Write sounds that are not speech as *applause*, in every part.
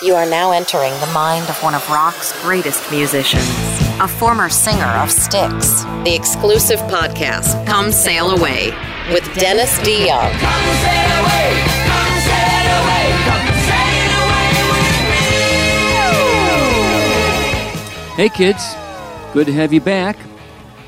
You are now entering the mind of one of rock's greatest musicians, a former singer of Styx. The exclusive podcast, Come Sail Away, with Dennis DeYoung. Come sail away, come sail away, come sail away with me. Hey kids, good to have you back.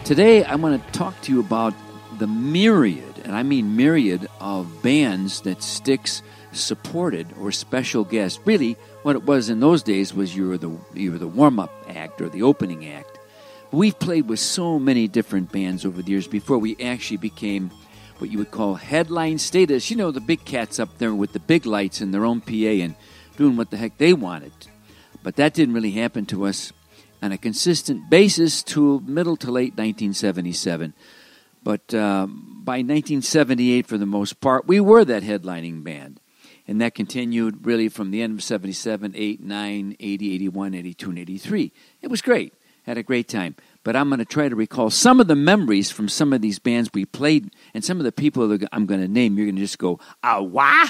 Today I want to talk to you about the myriad, and I mean myriad, of bands that Styx supported or special guest. Really, what it was in those days was you were the you were the warm up act or the opening act. We've played with so many different bands over the years before we actually became what you would call headline status. You know, the big cats up there with the big lights and their own PA and doing what the heck they wanted. But that didn't really happen to us on a consistent basis till middle to late 1977. But um, by 1978, for the most part, we were that headlining band. And that continued really from the end of 77, 8, 9, 80, 81, 82, and 83. It was great. Had a great time. But I'm going to try to recall some of the memories from some of these bands we played and some of the people that I'm going to name. You're going to just go, ah, wah?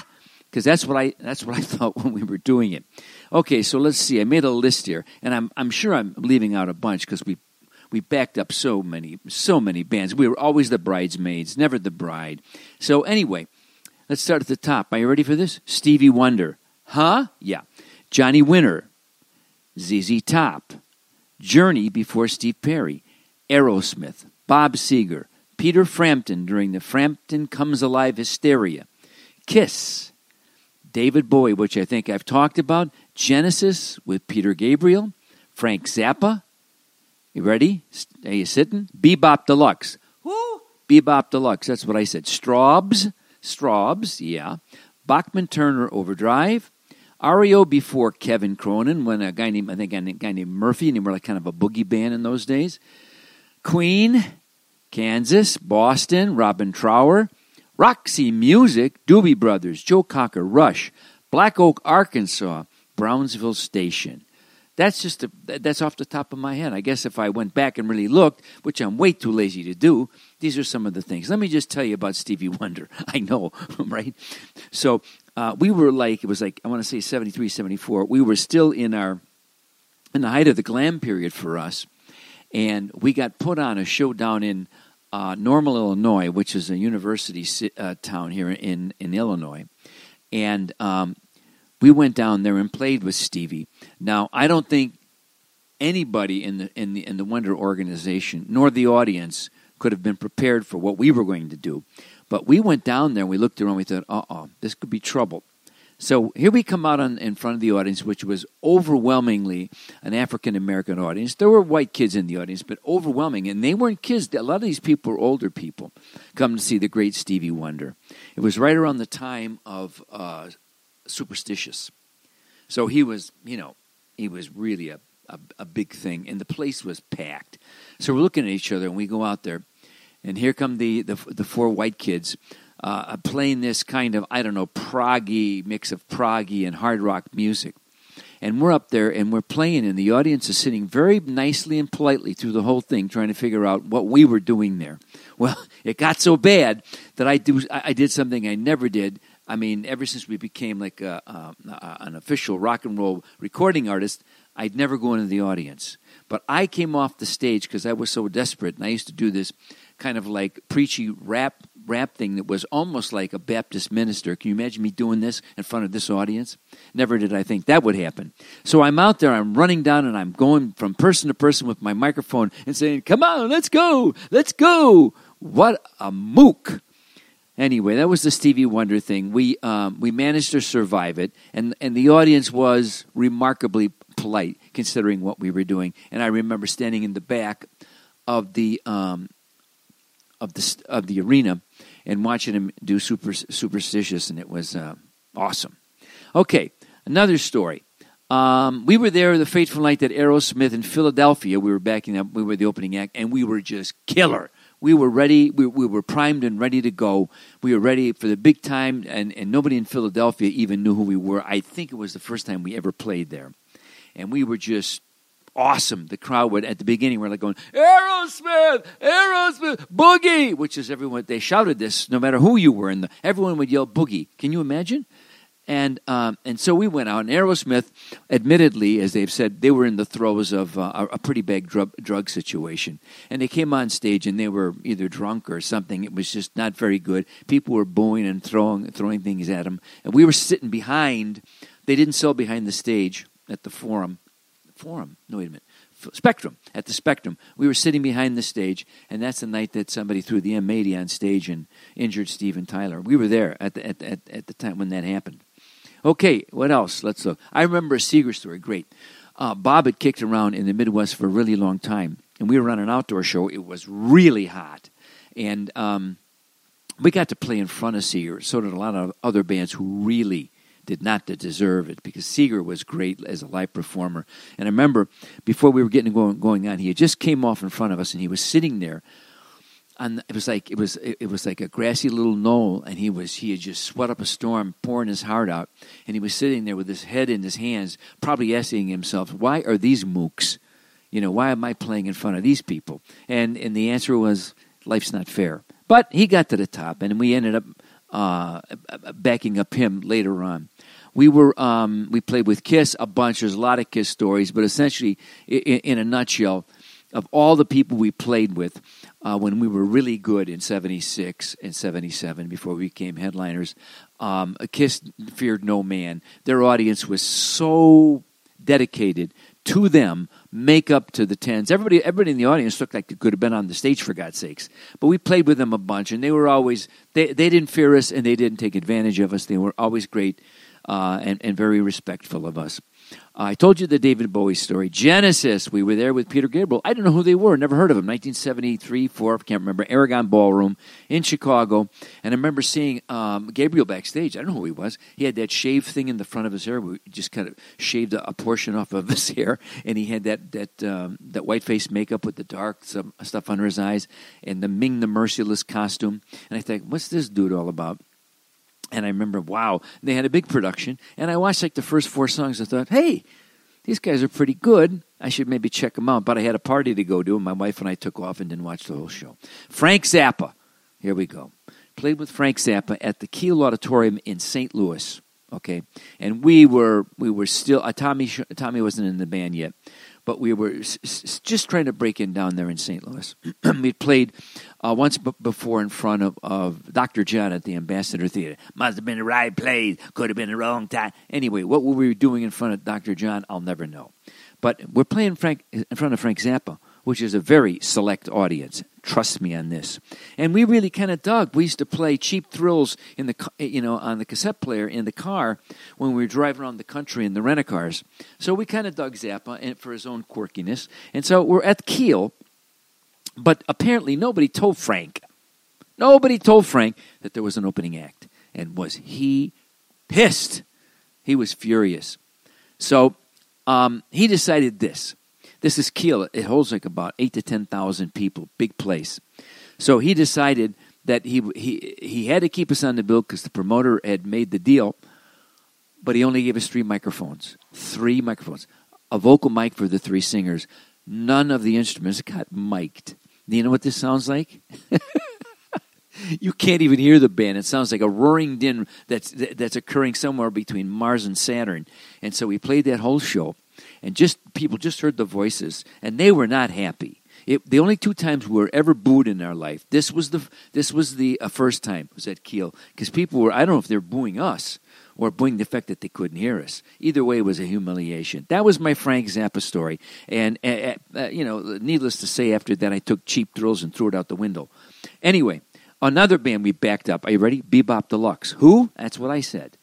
Because that's what I that's what I *laughs* thought when we were doing it. Okay, so let's see. I made a list here, and I'm I'm sure I'm leaving out a bunch because we we backed up so many so many bands. We were always the bridesmaids, never the bride. So anyway, let's start at the top. Are you ready for this? Stevie Wonder, huh? Yeah. Johnny Winter, ZZ Top, Journey before Steve Perry, Aerosmith, Bob Seger, Peter Frampton during the Frampton Comes Alive hysteria, Kiss, David Bowie, which I think I've talked about, Genesis with Peter Gabriel, Frank Zappa. You ready? Are you sitting? Bebop Deluxe. Who? Bebop Deluxe. That's what I said. Strawbs. Strawbs, yeah. Bachman Turner Overdrive. REO before Kevin Cronin, when a guy named I think a guy named Murphy, and they were like kind of a boogie band in those days. Queen, Kansas, Boston, Robin Trower, Roxy Music, Doobie Brothers, Joe Cocker, Rush, Black Oak, Arkansas, Brownsville Station. That's just a, that's off the top of my head. I guess if I went back and really looked, which I'm way too lazy to do, these are some of the things. Let me just tell you about Stevie *laughs* Wonder. I know, *laughs* right? So uh, we were like, it was like, I want to say 73, 74. We were still in our, in the height of the glam period for us. And we got put on a show down in uh, Normal, Illinois, which is a university uh, town here in, in Illinois. And um, we went down there and played with Stevie. Now, I don't think anybody in the, in the, in the Wonder organization, nor the audience, could have been prepared for what we were going to do. But we went down there and we looked around we thought, uh oh, this could be trouble. So here we come out on, in front of the audience, which was overwhelmingly an African American audience. There were white kids in the audience, but overwhelming. And they weren't kids. A lot of these people were older people come to see the great Stevie Wonder. It was right around the time of uh, Superstitious. So he was, you know, he was really a, a, a big thing. And the place was packed. So we're looking at each other and we go out there. And here come the, the, the four white kids uh, playing this kind of, I don't know, proggy mix of proggy and hard rock music. And we're up there and we're playing, and the audience is sitting very nicely and politely through the whole thing, trying to figure out what we were doing there. *laughs* Well, it got so bad that I, do, I did something I never did. I mean, ever since we became like a, a, an official rock and roll recording artist, I'd never go into the audience. But I came off the stage because I was so desperate, and I used to do this kind of like preachy rap rap thing that was almost like a Baptist minister. Can you imagine me doing this in front of this audience? Never did I think that would happen. So I'm out there, I'm running down, and I'm going from person to person with my microphone and saying, Come on, let's go, let's go. What a mook. Anyway, that was the Stevie Wonder thing. We, um, we managed to survive it, and, and the audience was remarkably polite considering what we were doing. And I remember standing in the back of the um, of the of the arena and watching him do super superstitious, and it was uh, awesome. Okay, another story. Um, we were there the fateful night that Aerosmith in Philadelphia. We were backing up. We were the opening act, and we were just killer. We were ready. We, we were primed and ready to go. We were ready for the big time, and, and nobody in Philadelphia even knew who we were. I think it was the first time we ever played there, and we were just awesome. The crowd would, at the beginning, were like going, Aerosmith, Aerosmith, Boogie, which is everyone, they shouted this no matter who you were, in the, everyone would yell Boogie. Can you imagine? And um, and so we went out. And Aerosmith, admittedly, as they've said, they were in the throes of uh, a, pretty big drug, drug situation. And they came on stage and they were either drunk or something. It was just not very good. People were booing and throwing throwing things at them. And we were sitting behind. They didn't sell behind the stage at the Forum. Forum? No, wait a minute. Spectrum at the Spectrum. We were sitting behind the stage, and that's the night that somebody threw the M80 on stage and injured Steven Tyler. We were there at the, at, at, at the time when that happened. Okay, what else? Let's look. I remember a Seger story. Great. Uh, Bob had kicked around in the Midwest for a really long time, and we were on an outdoor show. It was really hot, and um, we got to play in front of Seger. So did a lot of other bands who really did not deserve it because Seger was great as a live performer. And I remember before we were getting going, going on, he had just came off in front of us, and he was sitting there. And it was like it was it was like a grassy little knoll, and he was he had just sweat up a storm, pouring his heart out, and he was sitting there with his head in his hands, probably asking himself, "Why are these mooks? You know, why am I playing in front of these people?" And and the answer was, "Life's not fair." But he got to the top, and we ended up uh, backing up him later on we were um, we played with Kiss a bunch. There's a lot of Kiss stories, but essentially, in, in a nutshell, of all the people we played with uh, when we were really good in '76 and '77 before we became headliners, um, Kiss feared no man. Their audience was so dedicated to them make up to the tens. Everybody, everybody in the audience looked like they could have been on the stage for God's sakes. But we played with them a bunch, and they were always they they didn't fear us and they didn't take advantage of us. They were always great uh, and, and very respectful of us. I told you the David Bowie story. Genesis, we were there with Peter Gabriel. I don't know who they were, never heard of them. 1973, 4, I can't remember. Aragon Ballroom in Chicago. And I remember seeing um, Gabriel backstage. I don't know who he was. He had that shave thing in the front of his hair. We just kind of shaved a, a portion off of his *laughs* hair. And he had that that um, that white face makeup with the dark stuff under his eyes and the Ming the Merciless costume. And I thought, what's this dude all about? And I remember, wow, they had a big production. And I watched like the first four songs. I thought, hey, these guys are pretty good. I should maybe check them out. But I had a party to go to, and my wife and I took off and didn't watch the whole show. Frank Zappa. Here we go. Played with Frank Zappa at the Kiel Auditorium in St. Louis. Okay, and we were we were still uh, Tommy Tommy wasn't in the band yet, but we were s- s- just trying to break in down there in St. Louis. *clears throat* We'd played uh, once b- before in front of, of Dr. John at the Ambassador Theater. Must have been the right place, could have been the wrong time. Anyway, what were we doing in front of Dr. John? I'll never know. But we're playing Frank in front of Frank Zappa, which is a very select audience. Trust me on this. And we really kind of dug. We used to play cheap thrills in the you know on the cassette player in the car when we were driving around the country in the rent cars. So we kind of dug Zappa for his own quirkiness. And so we're at Kiel but apparently, nobody told Frank. Nobody told Frank that there was an opening act. And was he pissed? He was furious. So um, he decided this. This is Kiel. It holds like about eight to ten thousand people, big place. So he decided that he he he had to keep us on the bill because the promoter had made the deal, but he only gave us three microphones, three microphones, a vocal mic for the three singers. None of the instruments got mic'd. Do you know what this sounds like? *laughs* you can't even hear the band. It sounds like a roaring din that's that's occurring somewhere between Mars and Saturn. And so we played that whole show, and just people just heard the voices, and they were not happy. It, the only two times we were ever booed in our life. This was the this was the uh, first time was at Kiel because people were I don't know if they're booing us or booing the fact that they couldn't hear us. Either way, it was a humiliation. That was my Frank Zappa story. And, uh, uh, you know, needless to say, after that, I took cheap thrills and threw it out the window. Anyway, another band we backed up. Are you ready? Bebop Deluxe. Who? That's what I said.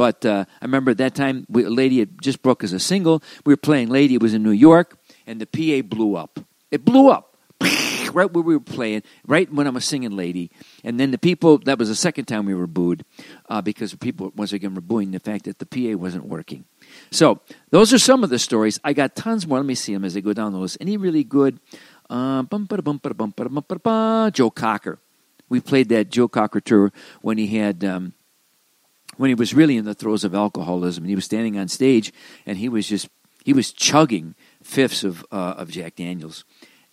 But uh, I remember at that time, we, Lady had just broke as a single. We were playing Lady. It was in New York, and the PA blew up. It blew up right where we were playing, right when I was singing Lady. And then the people, that was the second time we were booed uh, because people, once again, were booing the fact that the PA wasn't working. So those are some of the stories. I got tons more. Let me see them as I go down the list. Any really good? Uh, Joe Cocker. We played that Joe Cocker tour when he had. Um, when he was really in the throes of alcoholism, and he was standing on stage, and he was just he was chugging fifths of uh, of Jack Daniels,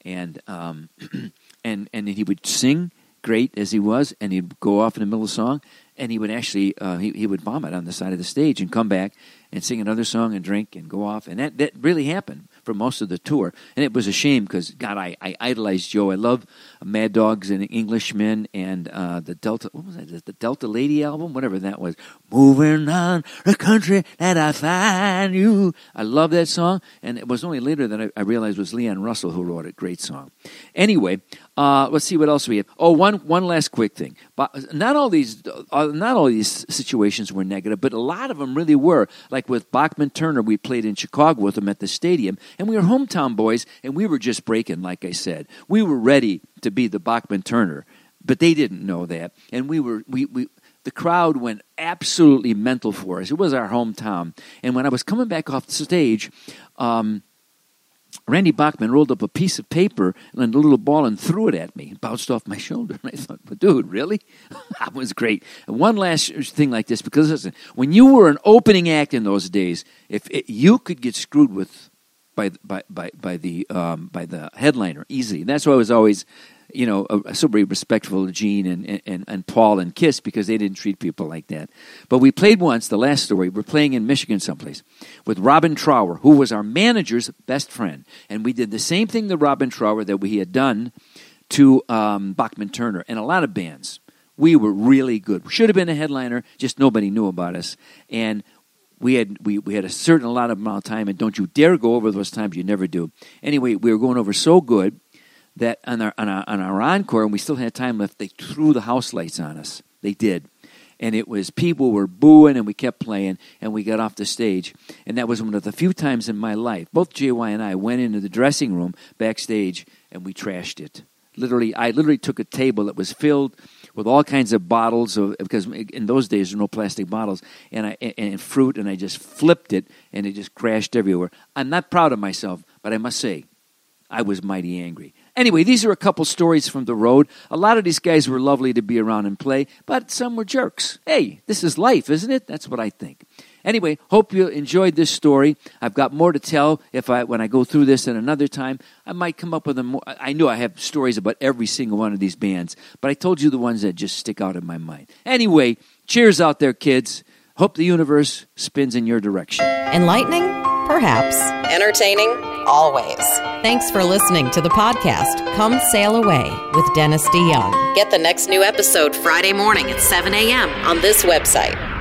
and um, *clears throat* and and he would sing great as he was, and he'd go off in the middle of the song, and he would actually uh, he, he would vomit on the side of the stage and come back and sing another song and drink and go off. And that, that really happened for most of the tour. And it was a shame because god I, I idolized joe. I love mad dogs and englishmen and uh, the delta what was that? The delta lady album? Whatever that was. Moving on the country that i find you. I love that song. And it was only later that i, I realized it was leon russell who wrote it. Great song. Anyway uh, let's see what else we have. Oh, one one last quick thing. But not all these uh, not all these situations were negative, but a lot of them really were. Like with Bachman Turner, we played in Chicago with them at the stadium, and we were hometown boys, and we were just breaking. Like I said, we were ready to be the Bachman Turner, but they didn't know that, and we were we we. The crowd went absolutely mental for us. It was our hometown. And when I was coming back off the stage, um, Randy Bachman rolled up a piece of paper and a little ball and threw it at me. It bounced off my shoulder. And *laughs* I thought, dude, really? *laughs* that was great. And one last thing like this, because listen, when you were an opening act in those days, if it, you could get screwed with by by by, by the um, by the headliner easily. And that's why I was always you know, uh, so very respectful of Gene and, and, and Paul and Kiss because they didn't treat people like that. But we played once, the last story, we're playing in Michigan someplace with Robin Trower, who was our manager's best friend. And we did the same thing to Robin Trower that we had done to um, Bachman Turner and a lot of bands. We were really good. Should have been a headliner, just nobody knew about us. And we had we, we had a certain amount of time, and don't you dare go over those times. You never do. Anyway, we were going over so good that on our, on our, on our encore, and we still had time left, they threw the house lights on us. They did. And it was people were booing, and we kept playing, and we got off the stage. And that was one of the few times in my life, both JY and I went into the dressing room backstage, and we trashed it. Literally, I literally took a table that was filled with all kinds of bottles of because in those days there were no plastic bottles and I and, and fruit and I just flipped it and it just crashed everywhere. I'm not proud of myself, but I must say I was mighty angry. Anyway, these are a couple stories from the road. A lot of these guys were lovely to be around and play, but some were jerks. Hey, this is life, isn't it? That's what I think. Anyway, hope you enjoyed this story. I've got more to tell if I when I go through this at another time. I might come up with a more I know I have stories about every single one of these bands, but I told you the ones that just stick out in my mind. Anyway, cheers out there kids. Hope the universe spins in your direction. Enlightening? Perhaps. Entertaining? Always. Thanks for listening to the podcast Come Sail Away with Dennis DeYoung. Get the next new episode Friday morning at 7 a.m. on this website